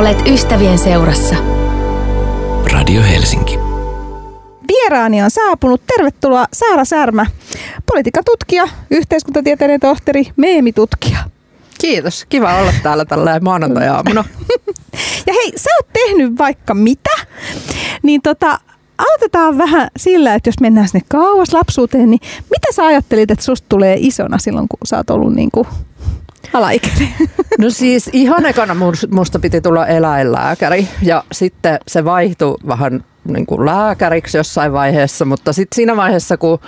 Olet ystävien seurassa. Radio Helsinki. Vieraani on saapunut. Tervetuloa Saara Särmä, politiikan tutkija, yhteiskuntatieteiden tohtori, meemitutkija. Kiitos. Kiva olla täällä tällä maanantai-aamuna. Ja hei, sä oot tehnyt vaikka mitä, niin tota, aloitetaan vähän sillä, että jos mennään sinne kauas lapsuuteen, niin mitä sä ajattelit, että susta tulee isona silloin, kun sä oot ollut niin kuin alaikäinen? No siis ihan ekana musta piti tulla eläinlääkäri ja sitten se vaihtui vähän niin kuin lääkäriksi jossain vaiheessa, mutta sitten siinä vaiheessa, kun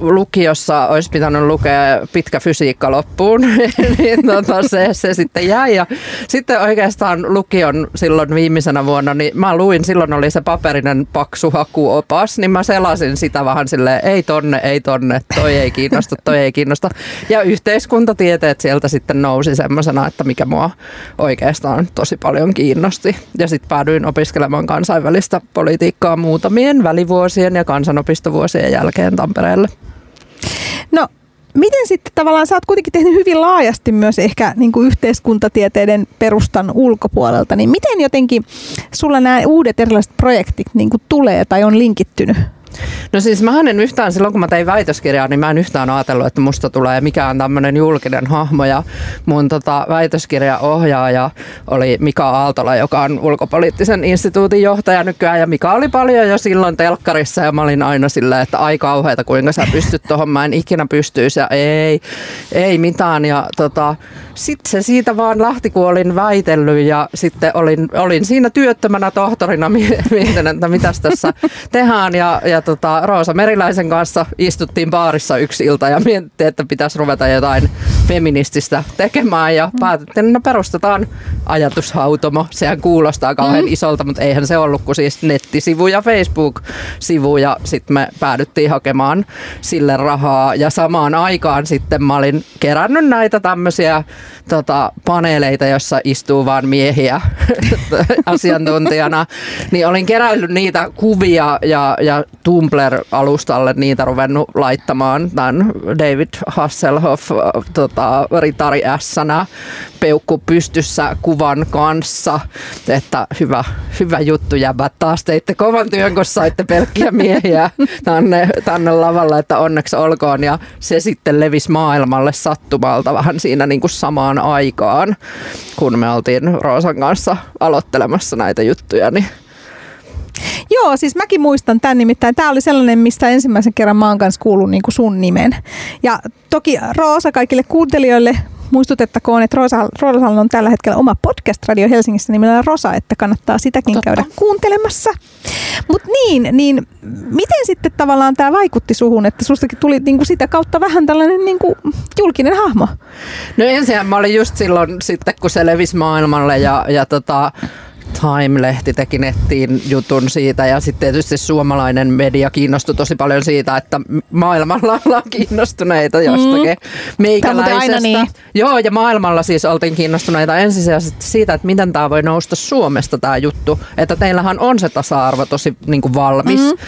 lukiossa olisi pitänyt lukea pitkä fysiikka loppuun, niin tota se, se sitten jäi. Ja sitten oikeastaan lukion silloin viimeisenä vuonna, niin mä luin, silloin oli se paperinen paksu hakuopas, niin mä selasin sitä vähän silleen, ei tonne, ei tonne, toi ei kiinnosta, toi ei kiinnosta. Ja yhteiskuntatieteet sieltä sitten nousi semmoisena, että mikä mua oikeastaan tosi paljon kiinnosti. Ja sitten päädyin opiskelemaan kansainvälistä politiikkaa politiikkaa muutamien välivuosien ja kansanopistovuosien jälkeen Tampereelle. No miten sitten tavallaan, sä oot kuitenkin tehnyt hyvin laajasti myös ehkä niin kuin yhteiskuntatieteiden perustan ulkopuolelta, niin miten jotenkin sulla nämä uudet erilaiset projektit niin kuin tulee tai on linkittynyt No siis mä en yhtään, silloin kun mä tein väitöskirjaa, niin mä en yhtään ajatellut, että musta tulee mikään tämmöinen julkinen hahmo. Ja mun tota, väitöskirjaohjaaja oli Mika Aaltola, joka on ulkopoliittisen instituutin johtaja nykyään. Ja Mika oli paljon jo silloin telkkarissa ja mä olin aina silleen, että ai kauheita, kuinka sä pystyt tuohon. Mä en ikinä pystyisi ja ei, ei mitään. Ja tota, sitten se siitä vaan lähti, kun olin väitellyt ja sitten olin, olin siinä työttömänä tohtorina mietin, että mitäs tässä tehdään. Ja, ja tota, Roosa Meriläisen kanssa istuttiin baarissa yksi ilta ja mietittiin, että pitäisi ruveta jotain feminististä tekemään ja päätettiin, että no perustetaan ajatushautomo. Sehän kuulostaa kauhean mm. isolta, mutta eihän se ollut kuin siis nettisivu ja Facebook-sivu ja sitten me päädyttiin hakemaan sille rahaa ja samaan aikaan sitten mä olin kerännyt näitä tämmöisiä tota, paneeleita, jossa istuu vaan miehiä asiantuntijana, niin olin keräillyt niitä kuvia ja, ja Tumblr-alustalle niitä ruvennut laittamaan tämän David Hasselhoff tota, ritari ässänä peukku pystyssä kuvan kanssa, että hyvä, hyvä juttu jäbät. Taas teitte kovan työn, kun saitte pelkkiä miehiä tänne, tänne lavalle, että onneksi olkoon. Ja se sitten levisi maailmalle sattumalta vähän siinä niin kuin samaan aikaan, kun me oltiin Roosan kanssa aloittelemassa näitä juttuja. Niin Joo, siis mäkin muistan tämän nimittäin. Tämä oli sellainen, mistä ensimmäisen kerran maan kanssa kuulun niin kuin sun nimen. Ja toki Roosa kaikille kuuntelijoille muistutettakoon, että Rosa, Rosalla on tällä hetkellä oma podcast Radio Helsingissä nimellä Rosa, että kannattaa sitäkin Totta. käydä kuuntelemassa. Mutta niin, niin miten sitten tavallaan tämä vaikutti suhun, että sustakin tuli niinku sitä kautta vähän tällainen niinku julkinen hahmo? No ensin mä olin just silloin sitten, kun se levisi maailmalle ja, ja tota, Time-lehti teki nettiin jutun siitä ja sitten tietysti suomalainen media kiinnostui tosi paljon siitä, että maailmalla ollaan kiinnostuneita jostakin mm. meikäläisestä. Aina niin. Joo, ja maailmalla siis oltiin kiinnostuneita ensisijaisesti siitä, että miten tämä voi nousta Suomesta tämä juttu, että teillähän on se tasa-arvo tosi niin kuin valmis mm.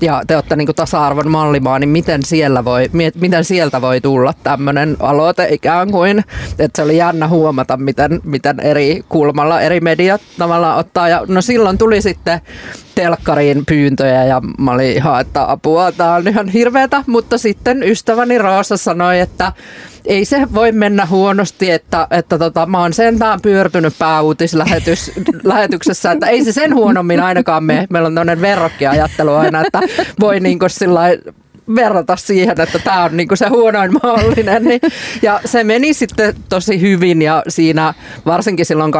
ja te olette niin kuin tasa-arvon mallimaa, niin miten, siellä voi, miten sieltä voi tulla tämmöinen aloite ikään kuin, että se oli jännä huomata, miten, miten eri kulmalla eri mediat tavallaan ottaa. Ja no silloin tuli sitten telkkariin pyyntöjä ja mä olin ihan, että apua, tää on ihan hirveetä. Mutta sitten ystäväni Roosa sanoi, että ei se voi mennä huonosti, että, että tota, mä oon sentään pyörtynyt pääuutislähetyksessä, että ei se sen huonommin ainakaan me. Meillä on tämmöinen verrokkiajattelu aina, että voi niin kuin verrata siihen, että tämä on niinku se huonoin mahdollinen. Niin, ja se meni sitten tosi hyvin ja siinä varsinkin silloin 2015-2016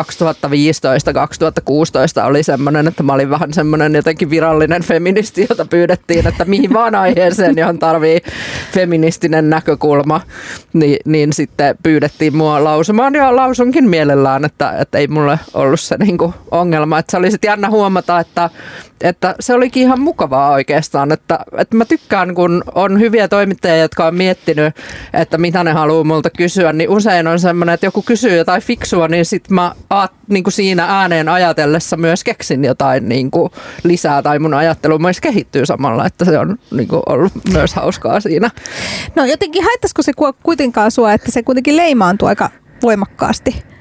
oli semmoinen, että mä olin vähän semmoinen jotenkin virallinen feministi, jota pyydettiin, että mihin vaan aiheeseen, johon tarvii feministinen näkökulma, niin, niin sitten pyydettiin mua lausumaan ja lausunkin mielellään, että, että ei mulle ollut se niinku ongelma. Että se oli sitten jännä huomata, että että se olikin ihan mukavaa oikeastaan, että, että mä tykkään, kun on hyviä toimittajia, jotka on miettinyt, että mitä ne haluaa multa kysyä, niin usein on semmoinen, että joku kysyy jotain fiksua, niin sitten mä aat, niin kuin siinä ääneen ajatellessa myös keksin jotain niin kuin lisää tai mun ajattelu myös kehittyy samalla, että se on niin kuin ollut myös hauskaa siinä. No jotenkin haittaisiko se kuitenkaan sua, että se kuitenkin leimaantuu aika voimakkaasti?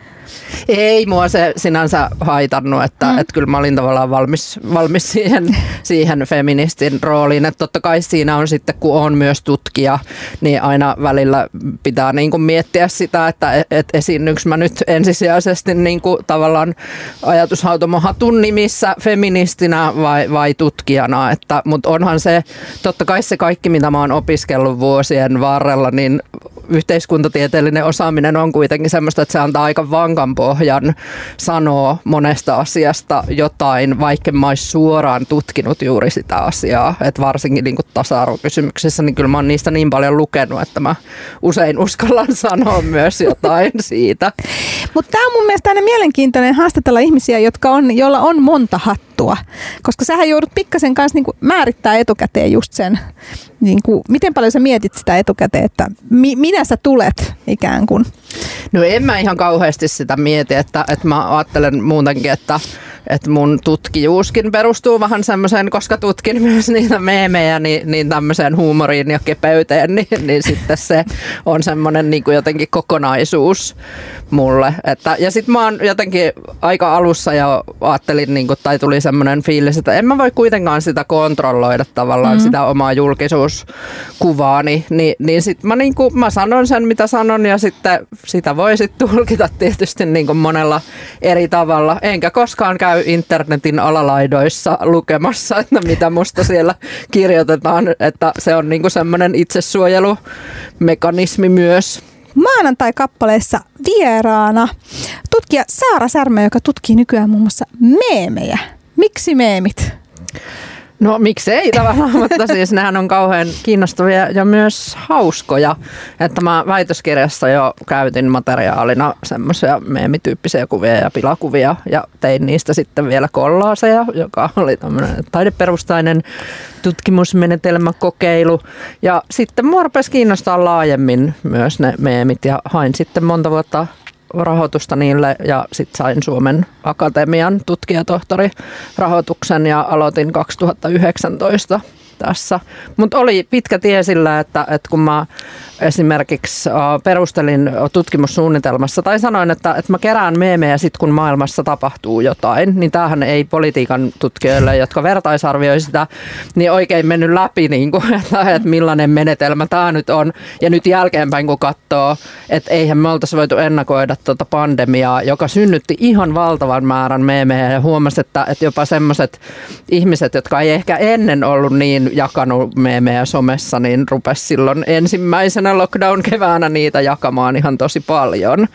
Ei mua se sinänsä haitannut, että, mm. että kyllä mä olin tavallaan valmis, valmis siihen, siihen feministin rooliin. Että totta kai siinä on sitten, kun on myös tutkija, niin aina välillä pitää niin kuin miettiä sitä, että et esiinnyks mä nyt ensisijaisesti niin kuin tavallaan ajatushautomohatun nimissä feministinä vai, vai tutkijana. Että, mutta onhan se, totta kai se kaikki, mitä mä oon opiskellut vuosien varrella, niin yhteiskuntatieteellinen osaaminen on kuitenkin semmoista, että se antaa aika vankan pohjan sanoa monesta asiasta jotain, vaikka mä olisi suoraan tutkinut juuri sitä asiaa. Että varsinkin niin tasa-arvokysymyksissä, niin kyllä mä oon niistä niin paljon lukenut, että mä usein uskallan sanoa myös jotain siitä. Mutta tämä on mun mielestä aina mielenkiintoinen haastatella ihmisiä, jotka on, joilla on monta hattua. Koska sähän joudut pikkasen kanssa niin määrittää etukäteen just sen, niin kuin, miten paljon sä mietit sitä etukäteen, että mi, minä sä tulet ikään kuin. No en mä ihan kauheasti sitä mieti, että, että mä ajattelen muutenkin, että että mun tutkijuuskin perustuu vähän semmoiseen, koska tutkin myös niitä meemejä, niin, niin tämmöiseen huumoriin ja kepeyteen, niin, niin sitten se on semmoinen niin kuin jotenkin kokonaisuus mulle. Että, ja sitten mä oon jotenkin aika alussa ja ajattelin, niin kuin, tai tuli semmoinen fiilis, että en mä voi kuitenkaan sitä kontrolloida tavallaan mm-hmm. sitä omaa julkisuuskuvaani, niin, niin sitten mä, niin kuin, mä sanon sen, mitä sanon ja sitten sitä voi sitten tulkita tietysti niin kuin monella eri tavalla. Enkä koskaan käy käy internetin alalaidoissa lukemassa, että mitä musta siellä kirjoitetaan, että se on niinku semmoinen itsesuojelumekanismi myös. Maanantai-kappaleessa vieraana tutkija Saara Särmä, joka tutkii nykyään muun muassa meemejä. Miksi meemit? No miksei tavallaan, mutta siis nehän on kauhean kiinnostavia ja myös hauskoja. Että mä väitöskirjassa jo käytin materiaalina semmoisia meemityyppisiä kuvia ja pilakuvia ja tein niistä sitten vielä kollaaseja, joka oli tämmöinen taideperustainen tutkimusmenetelmäkokeilu. Ja sitten mua kiinnostaa laajemmin myös ne meemit ja hain sitten monta vuotta rahoitusta niille ja sitten sain Suomen Akatemian tutkijatohtori rahoituksen ja aloitin 2019 tässä. Mutta oli pitkä tie sillä, että, että kun mä esimerkiksi perustelin tutkimussuunnitelmassa tai sanoin, että, että mä kerään meemejä sit kun maailmassa tapahtuu jotain, niin tämähän ei politiikan tutkijoille, jotka vertaisarvioi sitä, niin oikein mennyt läpi, niin kuin, että, että millainen menetelmä tämä nyt on. Ja nyt jälkeenpäin kun katsoo, että eihän me oltaisi voitu ennakoida tuota pandemiaa, joka synnytti ihan valtavan määrän meemejä ja huomasi, että, että jopa semmoiset ihmiset, jotka ei ehkä ennen ollut niin jakanut meemejä somessa, niin rupesi silloin ensimmäisenä lockdown-keväänä niitä jakamaan ihan tosi paljon.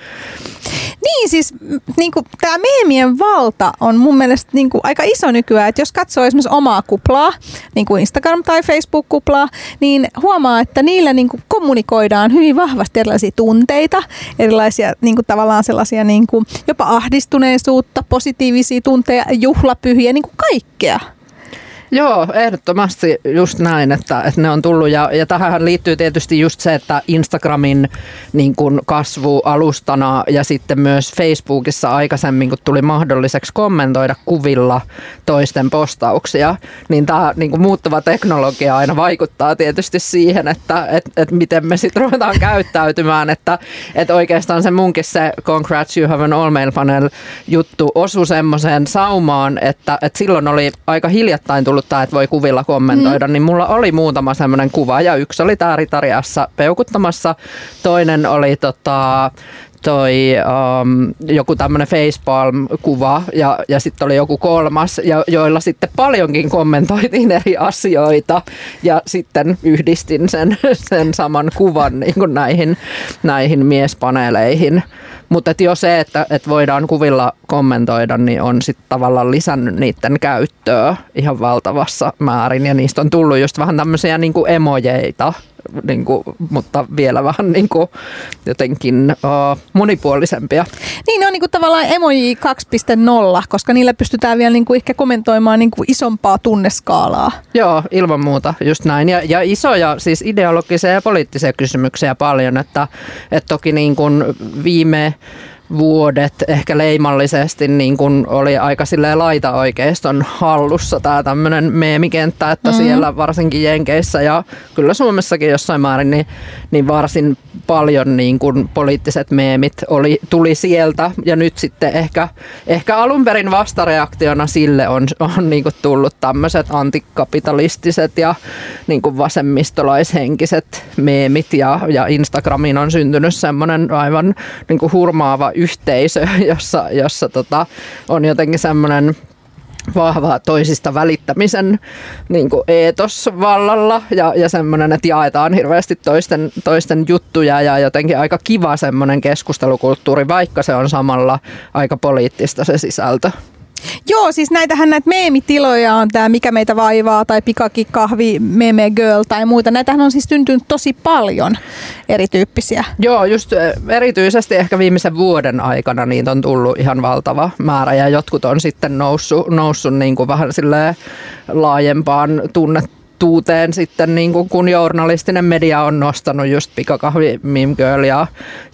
Niin siis niin kuin, tämä meemien valta on mun mielestä niin kuin, aika iso nykyään, että jos katsoo esimerkiksi omaa kuplaa, niin kuin Instagram- tai Facebook-kuplaa, niin huomaa, että niillä niin kuin, kommunikoidaan hyvin vahvasti erilaisia tunteita, erilaisia niin kuin, tavallaan sellaisia niin kuin, jopa ahdistuneisuutta, positiivisia tunteja, juhlapyhiä, niin kuin kaikkea. Joo, ehdottomasti just näin, että, että ne on tullut. Ja, ja tähän liittyy tietysti just se, että Instagramin niin kuin kasvu alustana ja sitten myös Facebookissa aikaisemmin, kun tuli mahdolliseksi kommentoida kuvilla toisten postauksia, niin tämä niin kuin muuttuva teknologia aina vaikuttaa tietysti siihen, että et, et miten me sitten ruvetaan käyttäytymään. Että et oikeastaan se munkin se Congrats You Have an All Mail Panel juttu osui semmoiseen saumaan, että, että silloin oli aika hiljattain tullut tullut tämä, että voi kuvilla kommentoida, mm. niin mulla oli muutama semmoinen kuva ja yksi oli tämä Ritariassa peukuttamassa, toinen oli tota, toi um, joku tämmöinen facepalm-kuva ja, ja sitten oli joku kolmas, ja, joilla sitten paljonkin kommentoitiin eri asioita ja sitten yhdistin sen, sen saman kuvan niin kuin näihin, näihin miespaneeleihin. Mutta jo se, että, että voidaan kuvilla kommentoida, niin on sitten tavallaan lisännyt niiden käyttöä ihan valtavassa määrin. Ja niistä on tullut just vähän tämmöisiä niin kuin emojeita, niin kuin, mutta vielä vähän niin kuin jotenkin uh, monipuolisempia. Niin, ne on niin kuin tavallaan emoji 2.0, koska niillä pystytään vielä niin kuin ehkä kommentoimaan niin kuin isompaa tunneskaalaa. Joo, ilman muuta, just näin. Ja, ja isoja siis ideologisia ja poliittisia kysymyksiä paljon, että, että toki niin kuin viime vuodet ehkä leimallisesti niin kun oli aika laita oikeiston hallussa tämä tämmöinen meemikenttä, että mm-hmm. siellä varsinkin Jenkeissä ja kyllä Suomessakin jossain määrin, niin, niin varsin paljon niin kun poliittiset meemit oli, tuli sieltä ja nyt sitten ehkä, ehkä alun perin vastareaktiona sille on, on niin tullut tämmöiset antikapitalistiset ja niin vasemmistolaishenkiset meemit ja, ja Instagramiin on syntynyt semmoinen aivan niin hurmaava yhteisö, jossa, jossa tota, on jotenkin semmoinen vahva toisista välittämisen niin kuin eetos vallalla ja, ja semmoinen, että jaetaan hirveästi toisten, toisten juttuja ja jotenkin aika kiva semmoinen keskustelukulttuuri, vaikka se on samalla aika poliittista se sisältö. Joo, siis näitähän näitä meemitiloja on tämä Mikä meitä vaivaa tai Pikakin kahvi, Meme Girl tai muita. Näitähän on siis syntynyt tosi paljon erityyppisiä. Joo, just erityisesti ehkä viimeisen vuoden aikana niitä on tullut ihan valtava määrä ja jotkut on sitten noussut, noussut niin kuin vähän laajempaan tunnet, tuuteen sitten, niin kuin, kun journalistinen media on nostanut just pikakahvi Meme Girl ja,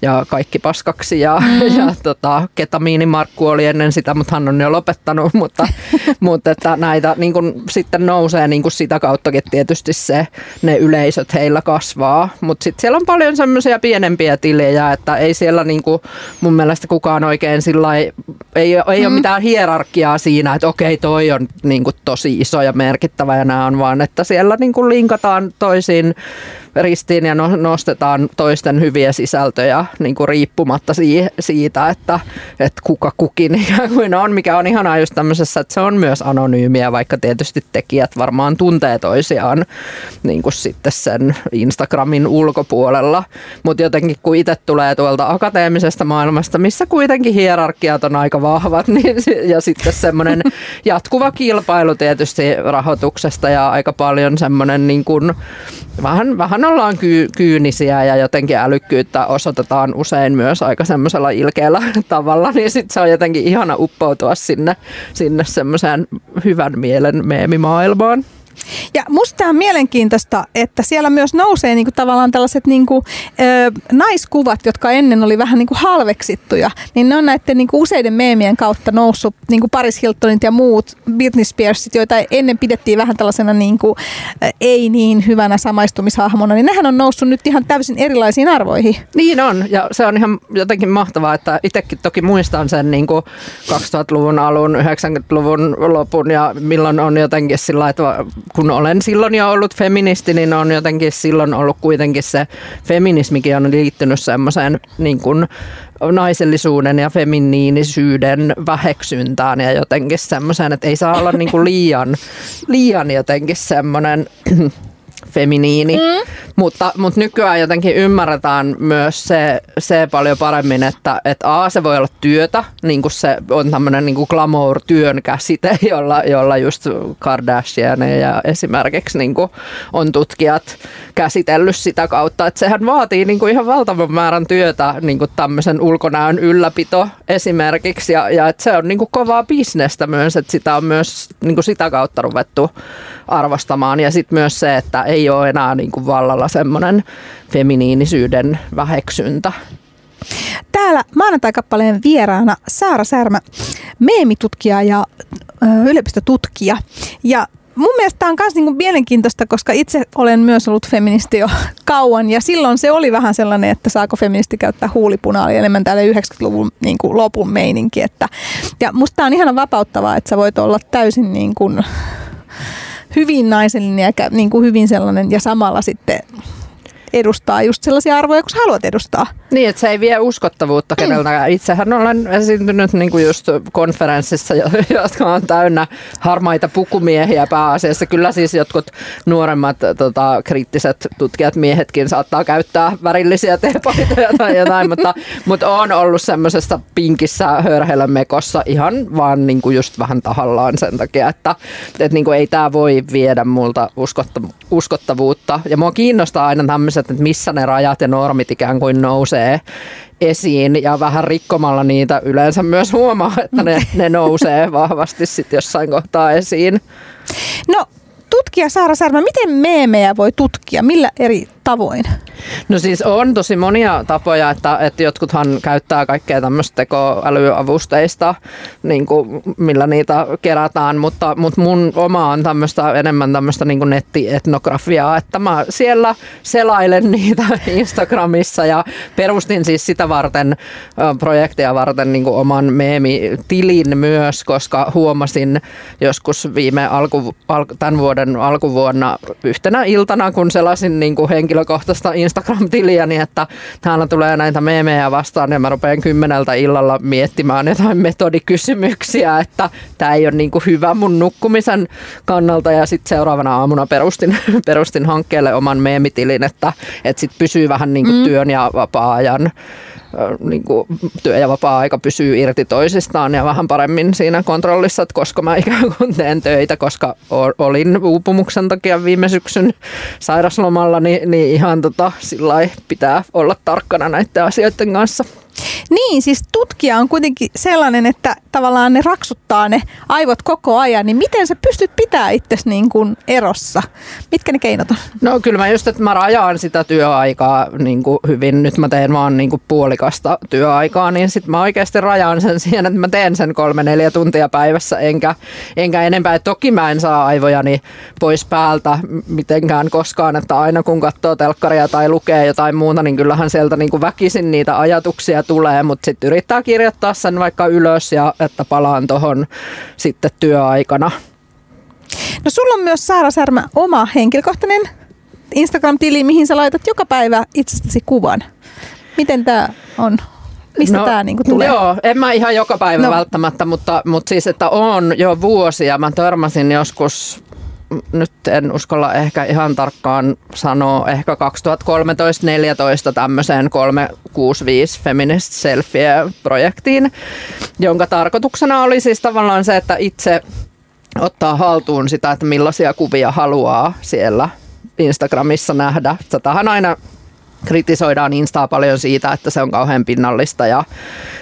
ja kaikki paskaksi ja, mm. ja tota, ketamiinimarkku oli ennen sitä, mutta hän on jo lopettanut, mutta, mutta että näitä niin kuin, sitten nousee niin kuin sitä kauttakin tietysti se, ne yleisöt heillä kasvaa, mutta sitten siellä on paljon semmoisia pienempiä tilejä, että ei siellä niin kuin, mun mielestä kukaan oikein sillä ei, ei mm. ole mitään hierarkiaa siinä, että okei toi on niin kuin, tosi iso ja merkittävä ja nämä on vaan, että siellä niin kuin linkataan toisiin ristiin ja no, nostetaan toisten hyviä sisältöjä niin kuin riippumatta siitä, että, että kuka kukin ikään kuin on, mikä on ihanaa just tämmöisessä, että se on myös anonyymiä, vaikka tietysti tekijät varmaan tuntee toisiaan niin kuin sitten sen Instagramin ulkopuolella. Mutta jotenkin kun itse tulee tuolta akateemisesta maailmasta, missä kuitenkin hierarkiat on aika vahvat, niin, ja sitten semmoinen jatkuva kilpailu tietysti rahoituksesta ja aika paljon semmoinen niin kuin, vähän, vähän ollaan ky- kyynisiä ja jotenkin älykkyyttä osoitetaan usein myös aika semmoisella ilkeällä tavalla, niin sitten se on jotenkin ihana uppoutua sinne, sinne semmoiseen hyvän mielen meemimaailmaan. Ja musta on mielenkiintoista, että siellä myös nousee niinku tavallaan tällaiset niinku, ö, naiskuvat, jotka ennen oli vähän niinku halveksittuja, niin ne on näiden niinku useiden meemien kautta noussut, niinku Paris Hiltonit ja muut Britney Spearsit, joita ennen pidettiin vähän tällaisena niinku, ö, ei niin hyvänä samaistumishahmona, niin nehän on noussut nyt ihan täysin erilaisiin arvoihin. Niin on, ja se on ihan jotenkin mahtavaa, että itsekin toki muistan sen niinku 2000-luvun alun, 90-luvun lopun ja milloin on jotenkin sillä että kun olen silloin jo ollut feministi, niin on jotenkin silloin ollut kuitenkin se feminismikin on liittynyt semmoiseen niin kuin naisellisuuden ja feminiinisyyden väheksyntään ja jotenkin semmoiseen, että ei saa olla niin kuin liian, liian jotenkin semmoinen feminiini, mm. Mutta, mutta nykyään jotenkin ymmärretään myös se, se paljon paremmin, että, että A, se voi olla työtä, niin kuin se on tämmöinen niin glamour-työn käsite, jolla, jolla just Kardashian ja esimerkiksi niin kuin on tutkijat käsitellyt sitä kautta, että sehän vaatii niin kuin ihan valtavan määrän työtä niin kuin tämmöisen ulkonäön ylläpito esimerkiksi. Ja, ja että se on niin kuin kovaa bisnestä myös, että sitä on myös niin kuin sitä kautta ruvettu arvostamaan. Ja sitten myös se, että ei ole enää niin kuin vallalla semmoinen feminiinisyyden väheksyntä. Täällä maanantai-kappaleen vieraana Saara Särmä, meemitutkija ja yliopistotutkija. Ja mun mielestä tämä on myös niinku mielenkiintoista, koska itse olen myös ollut feministi jo kauan ja silloin se oli vähän sellainen, että saako feministi käyttää huulipunaa, oli enemmän täällä 90-luvun niinku lopun meininki. Että, ja musta on ihan vapauttavaa, että sä voit olla täysin niin kuin, hyvin naisellinen ja niin kuin hyvin sellainen ja samalla sitten edustaa just sellaisia arvoja, kun sä haluat edustaa. Niin, että se ei vie uskottavuutta mm. keneltäkään. Itsehän olen esiintynyt niin kuin just konferenssissa, jotka on täynnä harmaita pukumiehiä pääasiassa. Kyllä siis jotkut nuoremmat tota, kriittiset tutkijat miehetkin saattaa käyttää värillisiä teepaitoja tai jotain, mutta, mutta on ollut semmoisessa pinkissä hörhelömekossa ihan vaan niin kuin just vähän tahallaan sen takia, että, että niin kuin ei tämä voi viedä multa uskottavuutta. Ja mua kiinnostaa aina tämmöiset, että missä ne rajat ja normit ikään kuin nousee nousee esiin ja vähän rikkomalla niitä yleensä myös huomaa, että ne, ne nousee vahvasti sitten jossain kohtaa esiin. No tutkija Saara Särmä, miten meemejä voi tutkia? Millä eri tavoin? No siis on tosi monia tapoja, että, että jotkuthan käyttää kaikkea tämmöistä tekoälyavusteista, niin kuin, millä niitä kerätään, mutta, mutta mun oma on tämmöistä enemmän tämmöistä niin nettietnografiaa, että mä siellä selailen niitä Instagramissa ja perustin siis sitä varten, projektia varten niin kuin oman meemitilin myös, koska huomasin joskus viime alku, al, tämän vuoden alkuvuonna yhtenä iltana, kun selasin niin kuin henkilökohtaista Instagram-tiliäni, että täällä tulee näitä meemejä vastaan ja mä rupean kymmeneltä illalla miettimään jotain metodikysymyksiä, että tämä ei ole niin kuin hyvä mun nukkumisen kannalta ja sitten seuraavana aamuna perustin, perustin hankkeelle oman meemitilin, että, että sitten pysyy vähän niin kuin mm. työn ja vapaa-ajan niin kuin työ- ja vapaa-aika pysyy irti toisistaan ja vähän paremmin siinä kontrollissa, että koska mä ikään kuin teen töitä, koska olin uupumuksen takia viime syksyn sairaslomalla, niin, niin ihan tota, sillä pitää olla tarkkana näiden asioiden kanssa. Niin, siis tutkija on kuitenkin sellainen, että tavallaan ne raksuttaa ne aivot koko ajan, niin miten sä pystyt pitää itsesi niin kuin erossa? Mitkä ne keinot on? No kyllä mä just, että mä rajaan sitä työaikaa niin kuin hyvin. Nyt mä teen vaan niin kuin puolikasta työaikaa, niin sitten mä oikeasti rajaan sen siihen, että mä teen sen kolme neljä tuntia päivässä, enkä, enkä enempää. Et toki mä en saa aivojani pois päältä mitenkään koskaan, että aina kun katsoo telkkaria tai lukee jotain muuta, niin kyllähän sieltä niin kuin väkisin niitä ajatuksia tulee, mutta sitten yrittää kirjoittaa sen vaikka ylös ja että palaan tuohon sitten työaikana. No sulla on myös Saara Särmä oma henkilökohtainen Instagram-tili, mihin sä laitat joka päivä itsestäsi kuvan. Miten tämä on? Mistä no, tämä niinku tulee? Joo, en mä ihan joka päivä no. välttämättä, mutta, mutta siis, että on jo vuosia. Mä törmäsin joskus nyt en uskalla ehkä ihan tarkkaan sanoa, ehkä 2013-2014 tämmöiseen 365 Feminist Selfie-projektiin, jonka tarkoituksena oli siis tavallaan se, että itse ottaa haltuun sitä, että millaisia kuvia haluaa siellä Instagramissa nähdä. Tätähän aina kritisoidaan Instaa paljon siitä, että se on kauhean pinnallista ja,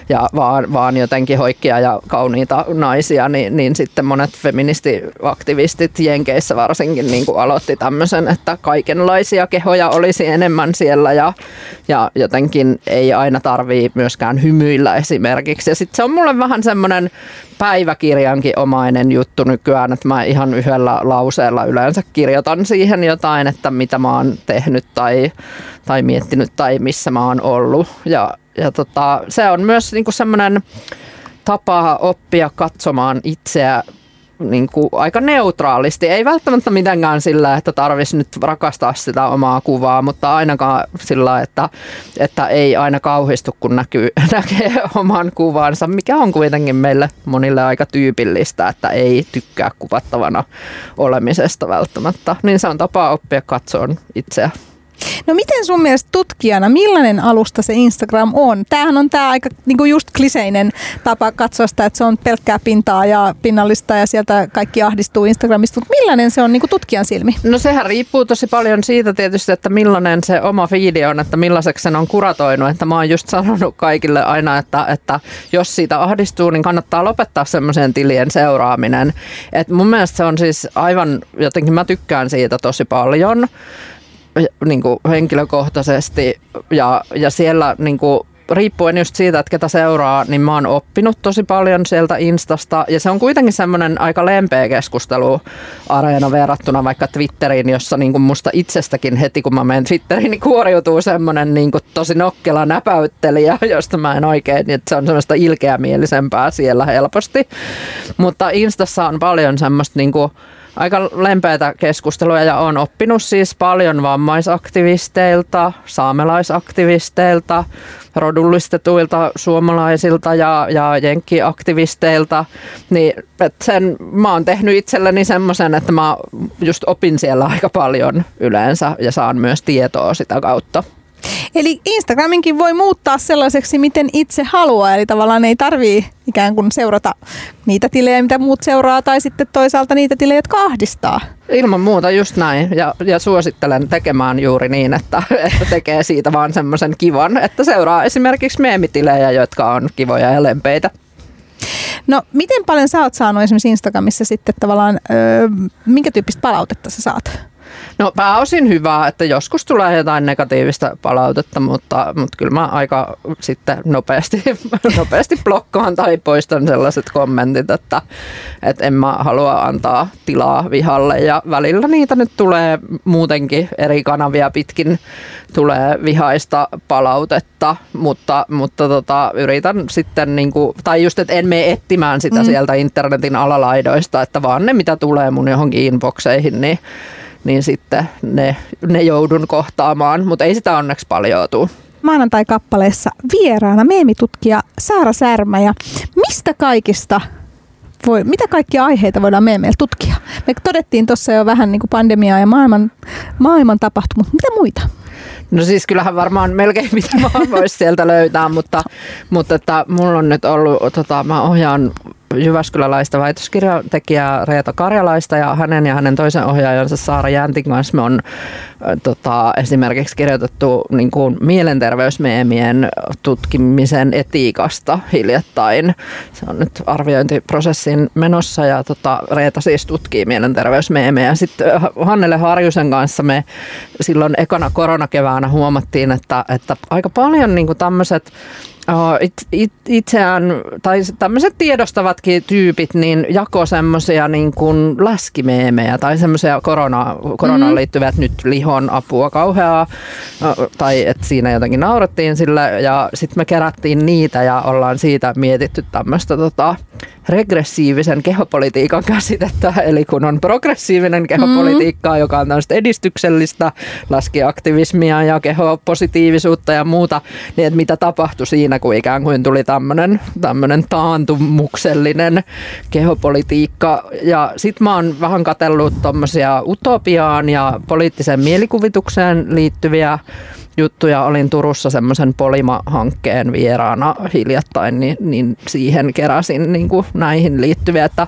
ja vaan, vaan jotenkin hoikkia ja kauniita naisia, niin, niin sitten monet feministiaktivistit Jenkeissä varsinkin niin kuin aloitti tämmöisen, että kaikenlaisia kehoja olisi enemmän siellä ja, ja jotenkin ei aina tarvii myöskään hymyillä esimerkiksi. Ja sitten se on mulle vähän semmoinen päiväkirjankin omainen juttu nykyään, että mä ihan yhdellä lauseella yleensä kirjoitan siihen jotain, että mitä mä oon tehnyt tai, tai miettinyt tai missä mä oon ollut. Ja, ja tota, se on myös niinku semmoinen tapa oppia katsomaan itseä niin kuin aika neutraalisti. Ei välttämättä mitenkään sillä, että tarvitsisi nyt rakastaa sitä omaa kuvaa, mutta ainakaan sillä, että, että ei aina kauhistu, kun näkyy, näkee oman kuvansa, mikä on kuitenkin meille monille aika tyypillistä, että ei tykkää kuvattavana olemisesta välttämättä. Niin se on tapa oppia katsoa itseä. No miten sun mielestä tutkijana, millainen alusta se Instagram on? Tämähän on tämä aika niinku just kliseinen tapa katsoa sitä, että se on pelkkää pintaa ja pinnallista ja sieltä kaikki ahdistuu Instagramista, mutta millainen se on niinku tutkijan silmi? No sehän riippuu tosi paljon siitä tietysti, että millainen se oma feedi on, että millaiseksi sen on kuratoinut. Että mä oon just sanonut kaikille aina, että, että jos siitä ahdistuu, niin kannattaa lopettaa semmoisen tilien seuraaminen. Et mun mielestä se on siis aivan, jotenkin mä tykkään siitä tosi paljon niin kuin henkilökohtaisesti ja, ja siellä niin kuin riippuen just siitä, että ketä seuraa, niin mä oon oppinut tosi paljon sieltä Instasta. Ja se on kuitenkin semmoinen aika lempeä keskusteluareena verrattuna vaikka Twitteriin, jossa niin kuin musta itsestäkin heti kun mä menen Twitteriin, niin kuoriutuu semmoinen niin kuin tosi nokkela näpäyttelijä, josta mä en oikein, niin että se on semmoista ilkeämielisempää siellä helposti. Mutta Instassa on paljon semmoista niin kuin aika lempeitä keskustelua ja olen oppinut siis paljon vammaisaktivisteilta, saamelaisaktivisteilta, rodullistetuilta suomalaisilta ja, ja jenkkiaktivisteilta. Niin, sen mä oon tehnyt itselleni semmoisen, että mä just opin siellä aika paljon yleensä ja saan myös tietoa sitä kautta. Eli Instagraminkin voi muuttaa sellaiseksi, miten itse haluaa. Eli tavallaan ei tarvii ikään kuin seurata niitä tilejä, mitä muut seuraa, tai sitten toisaalta niitä tilejä, jotka ahdistaa. Ilman muuta just näin. Ja, ja suosittelen tekemään juuri niin, että, että tekee siitä vaan semmoisen kivan, että seuraa esimerkiksi meemitilejä, jotka on kivoja ja lempeitä. No miten paljon sä oot saanut esimerkiksi Instagramissa sitten tavallaan, öö, minkä tyyppistä palautetta sä saat? No pääosin hyvää, että joskus tulee jotain negatiivista palautetta, mutta, mutta kyllä mä aika sitten nopeasti, nopeasti blokkaan tai poistan sellaiset kommentit, että, että en mä halua antaa tilaa vihalle ja välillä niitä nyt tulee muutenkin eri kanavia pitkin tulee vihaista palautetta, mutta, mutta tota, yritän sitten, niin kuin, tai just, että en mene etsimään sitä mm. sieltä internetin alalaidoista, että vaan ne mitä tulee mun johonkin inboxeihin, niin niin sitten ne, ne joudun kohtaamaan, mutta ei sitä onneksi paljon tule. Maanantai-kappaleessa vieraana meemitutkija Saara Särmä ja mistä kaikista voi, mitä kaikkia aiheita voidaan meemeillä tutkia? Me todettiin tuossa jo vähän niin kuin pandemiaa ja maailman, maailman tapahtumat. Mitä muita? No siis kyllähän varmaan melkein mitä vaan voisi sieltä löytää, mutta, mutta että mulla on nyt ollut, tota, mä ohjaan Jyväskyläläistä väitöskirjatekijää Reeta Karjalaista ja hänen ja hänen toisen ohjaajansa Saara Jäntin kanssa me on äh, tota, esimerkiksi kirjoitettu niin kuin mielenterveysmeemien tutkimisen etiikasta hiljattain. Se on nyt arviointiprosessin menossa ja tota, Reeta siis tutkii mielenterveysmeemejä. Sitten Hannele Harjusen kanssa me silloin ekana koronakeväänä huomattiin, että, että aika paljon niin tämmöiset it, it, itseään, tai tämmöiset tiedostavatkin tyypit, niin jako semmoisia niin kuin läskimeemejä tai semmoisia korona, koronaan mm. liittyviä, että nyt lihon apua kauheaa, tai että siinä jotenkin naurettiin sille, ja sitten me kerättiin niitä ja ollaan siitä mietitty tämmöistä tota, regressiivisen kehopolitiikan käsitettä, eli kun on progressiivinen kehopolitiikkaa, mm. joka on tämmöistä edistyksellistä laskiaktivismia ja kehopositiivisuutta ja muuta, niin että mitä tapahtui siinä, kun ikään kuin tuli tämmöinen, tämmöinen taantumuksellinen kehopolitiikka. Ja sit mä oon vähän katsellut tommosia utopiaan ja poliittiseen mielikuvitukseen liittyviä juttuja. Olin Turussa semmoisen Polima-hankkeen vieraana hiljattain, niin, niin siihen keräsin niin kuin näihin liittyviä, että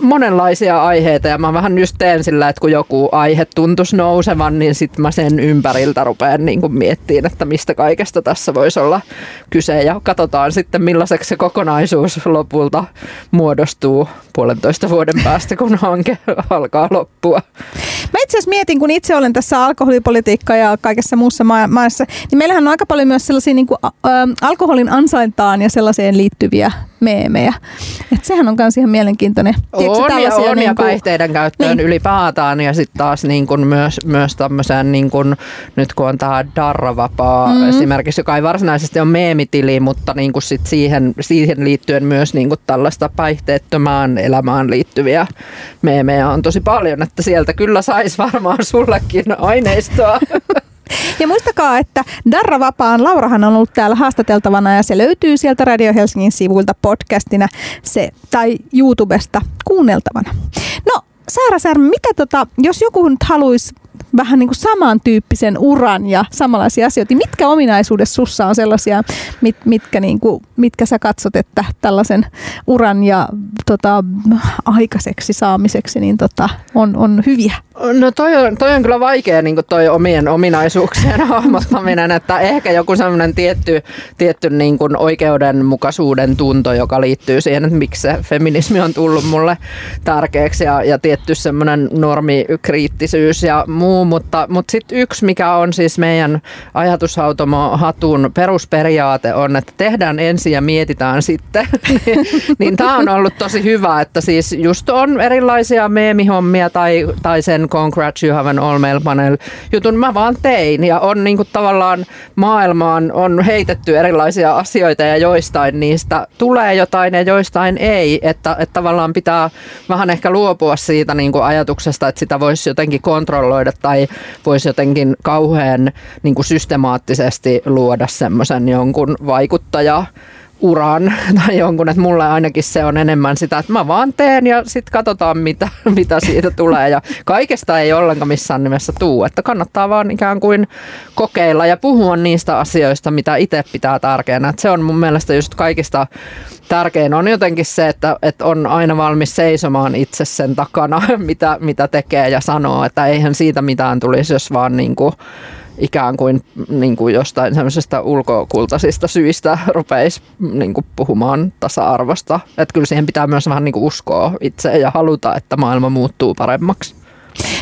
monenlaisia aiheita ja mä vähän just teen sillä, että kun joku aihe tuntuisi nousevan, niin sitten mä sen ympäriltä rupean niin kuin miettimään, että mistä kaikesta tässä voisi olla kyse ja katsotaan sitten millaiseksi se kokonaisuus lopulta muodostuu puolentoista vuoden päästä, kun hanke alkaa loppua. Mä itse asiassa mietin, kun itse olen tässä alkoholipolitiikka ja kaikessa muussa maassa, niin meillähän on aika paljon myös sellaisia niin kuin, ä, alkoholin ansaintaan ja sellaiseen liittyviä meemejä. Et sehän on myös ihan mielenkiintoinen. Tiedätkö, on ja on niin ja päihteiden käyttöön niin. ylipäätään ja sitten taas niin kuin myös, myös tämmöiseen niin kuin, nyt kun on tämä Darravapaa mm-hmm. esimerkiksi, joka ei varsinaisesti ole meemitili, mutta niin kuin sit siihen, siihen liittyen myös niin kuin tällaista päihteettömään elämään liittyviä meemejä on tosi paljon, että sieltä kyllä saisi varmaan sullekin aineistoa. Ja muistakaa, että Darra Vapaan Laurahan on ollut täällä haastateltavana ja se löytyy sieltä Radio Helsingin sivuilta podcastina se, tai YouTubesta kuunneltavana. No Saara Särmä, mitä tota, jos joku nyt haluaisi vähän niin kuin samantyyppisen uran ja samanlaisia asioita. Mitkä ominaisuudet sussa on sellaisia, mit, mitkä, niin kuin, mitkä sä katsot, että tällaisen uran ja tota, aikaiseksi saamiseksi niin tota, on, on hyviä? No toi on, toi on kyllä vaikea niin toi omien ominaisuuksien hahmottaminen, että ehkä joku semmoinen tietty, tietty niin kuin oikeudenmukaisuuden tunto, joka liittyy siihen, että miksi se feminismi on tullut mulle tärkeäksi ja, ja tietty semmoinen normikriittisyys ja muu, mutta, mutta sitten yksi, mikä on siis meidän ajatushautomo hatun perusperiaate on, että tehdään ensin ja mietitään sitten, niin, niin tämä on ollut tosi hyvä, että siis just on erilaisia meemihommia tai, tai sen congrats you have an all male panel jutun. Mä vaan tein ja on niinku tavallaan maailmaan on heitetty erilaisia asioita ja joistain niistä tulee jotain ja joistain ei, että, että tavallaan pitää vähän ehkä luopua siitä niinku ajatuksesta, että sitä voisi jotenkin kontrolloida tai voisi jotenkin kauhean niinku systemaattisesti luoda semmoisen jonkun vaikuttaja uran tai jonkun, että mulle ainakin se on enemmän sitä, että mä vaan teen ja sitten katsotaan mitä, mitä siitä tulee. Ja kaikesta ei ollenkaan missään nimessä tuu, että kannattaa vaan ikään kuin kokeilla ja puhua niistä asioista, mitä itse pitää tärkeänä, että se on mun mielestä just kaikista tärkein. On jotenkin se, että, että on aina valmis seisomaan itse sen takana, mitä, mitä tekee ja sanoo, että eihän siitä mitään tulisi, jos vaan niin kuin ikään kuin, niin kuin jostain semmoisesta ulkokultaisista syistä rupeisi niin kuin puhumaan tasa-arvosta. Että kyllä siihen pitää myös vähän niin kuin uskoa itse ja haluta, että maailma muuttuu paremmaksi.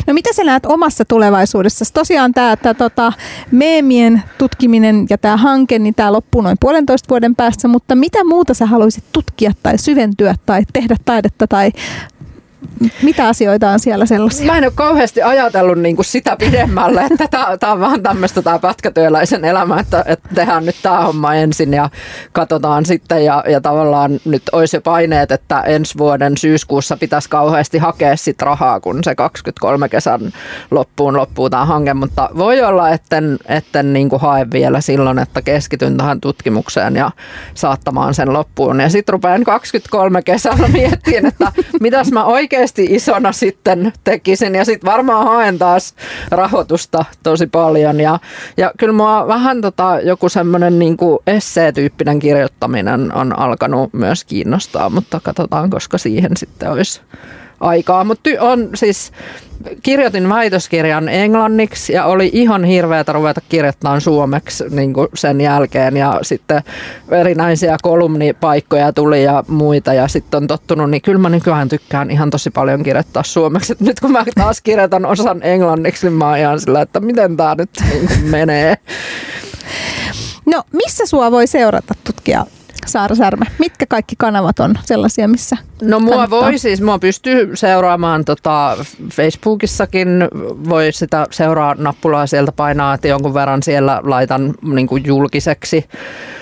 No mitä sä näet omassa tulevaisuudessa? Tosiaan tämä, tämä tota, meemien tutkiminen ja tämä hanke, niin tämä loppuu noin puolentoista vuoden päästä, mutta mitä muuta sä haluaisit tutkia tai syventyä tai tehdä taidetta tai mitä asioita on siellä sellaisia? Mä en ole kauheasti ajatellut niin kuin sitä pidemmälle, että tämä on vaan tämmöistä tämä pätkätyöläisen elämä, että, että tehdään nyt tämä homma ensin ja katsotaan sitten ja, ja tavallaan nyt olisi jo paineet, että ensi vuoden syyskuussa pitäisi kauheasti hakea sit rahaa, kun se 23 kesän loppuun loppuu tämä hanke, mutta voi olla, etten, etten niin kuin hae vielä silloin, että keskityn tähän tutkimukseen ja saattamaan sen loppuun ja sitten rupean 23 kesällä miettimään, että mitäs mä oikein oikeasti isona sitten tekisin ja sitten varmaan haen taas rahoitusta tosi paljon. Ja, ja kyllä mua vähän tota, joku semmoinen niin esseetyyppinen kirjoittaminen on alkanut myös kiinnostaa, mutta katsotaan koska siihen sitten olisi aikaa, mutta on siis kirjoitin väitöskirjan englanniksi ja oli ihan hirveätä ruveta kirjoittamaan suomeksi niin sen jälkeen ja sitten erinäisiä kolumnipaikkoja tuli ja muita ja sitten on tottunut, niin kyllä mä nykyään tykkään ihan tosi paljon kirjoittaa suomeksi. Et nyt kun mä taas kirjoitan osan englanniksi, niin mä oon ihan sillä, että miten tämä nyt niin menee. No missä sua voi seurata tutkija Saara Särmä? Mitkä kaikki kanavat on sellaisia, missä No mua kannattaa? voi siis, mua pystyy seuraamaan tota Facebookissakin, voi sitä seuraa nappulaa sieltä painaa, että jonkun verran siellä laitan niin kuin julkiseksi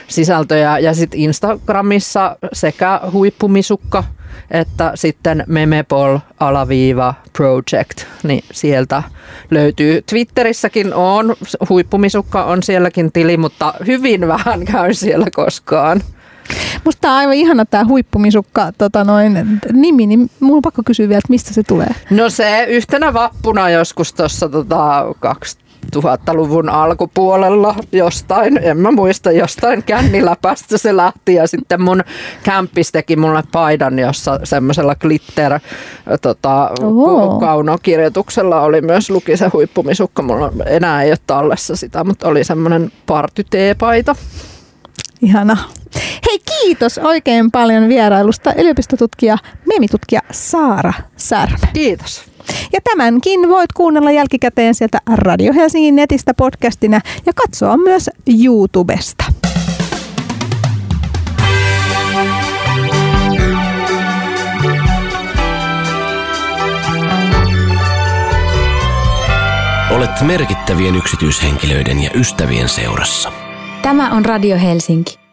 sisältöjä. Ja sitten Instagramissa sekä huippumisukka että sitten memepol alaviiva project, niin sieltä löytyy. Twitterissäkin on, huippumisukka on sielläkin tili, mutta hyvin vähän käy siellä koskaan. Musta tämä on aivan ihana tämä huippumisukka tota noin, nimi, niin mulla on pakko kysyä vielä, että mistä se tulee? No se yhtenä vappuna joskus tuossa tota, 2000-luvun alkupuolella jostain, en mä muista, jostain känniläpästä se lähti ja sitten mun kämppis teki mulle paidan, jossa semmoisella glitter tota, kaunokirjoituksella oli myös luki se huippumisukka. Mulla enää ei ole tallessa sitä, mutta oli semmoinen partyteepaita. Ihana. Hei kiitos oikein paljon vierailusta yliopistotutkija, memitutkija Saara Särmä. Kiitos. Ja tämänkin voit kuunnella jälkikäteen sieltä Radio Helsingin netistä podcastina ja katsoa myös YouTubesta. Olet merkittävien yksityishenkilöiden ja ystävien seurassa. Tämä on Radio Helsinki.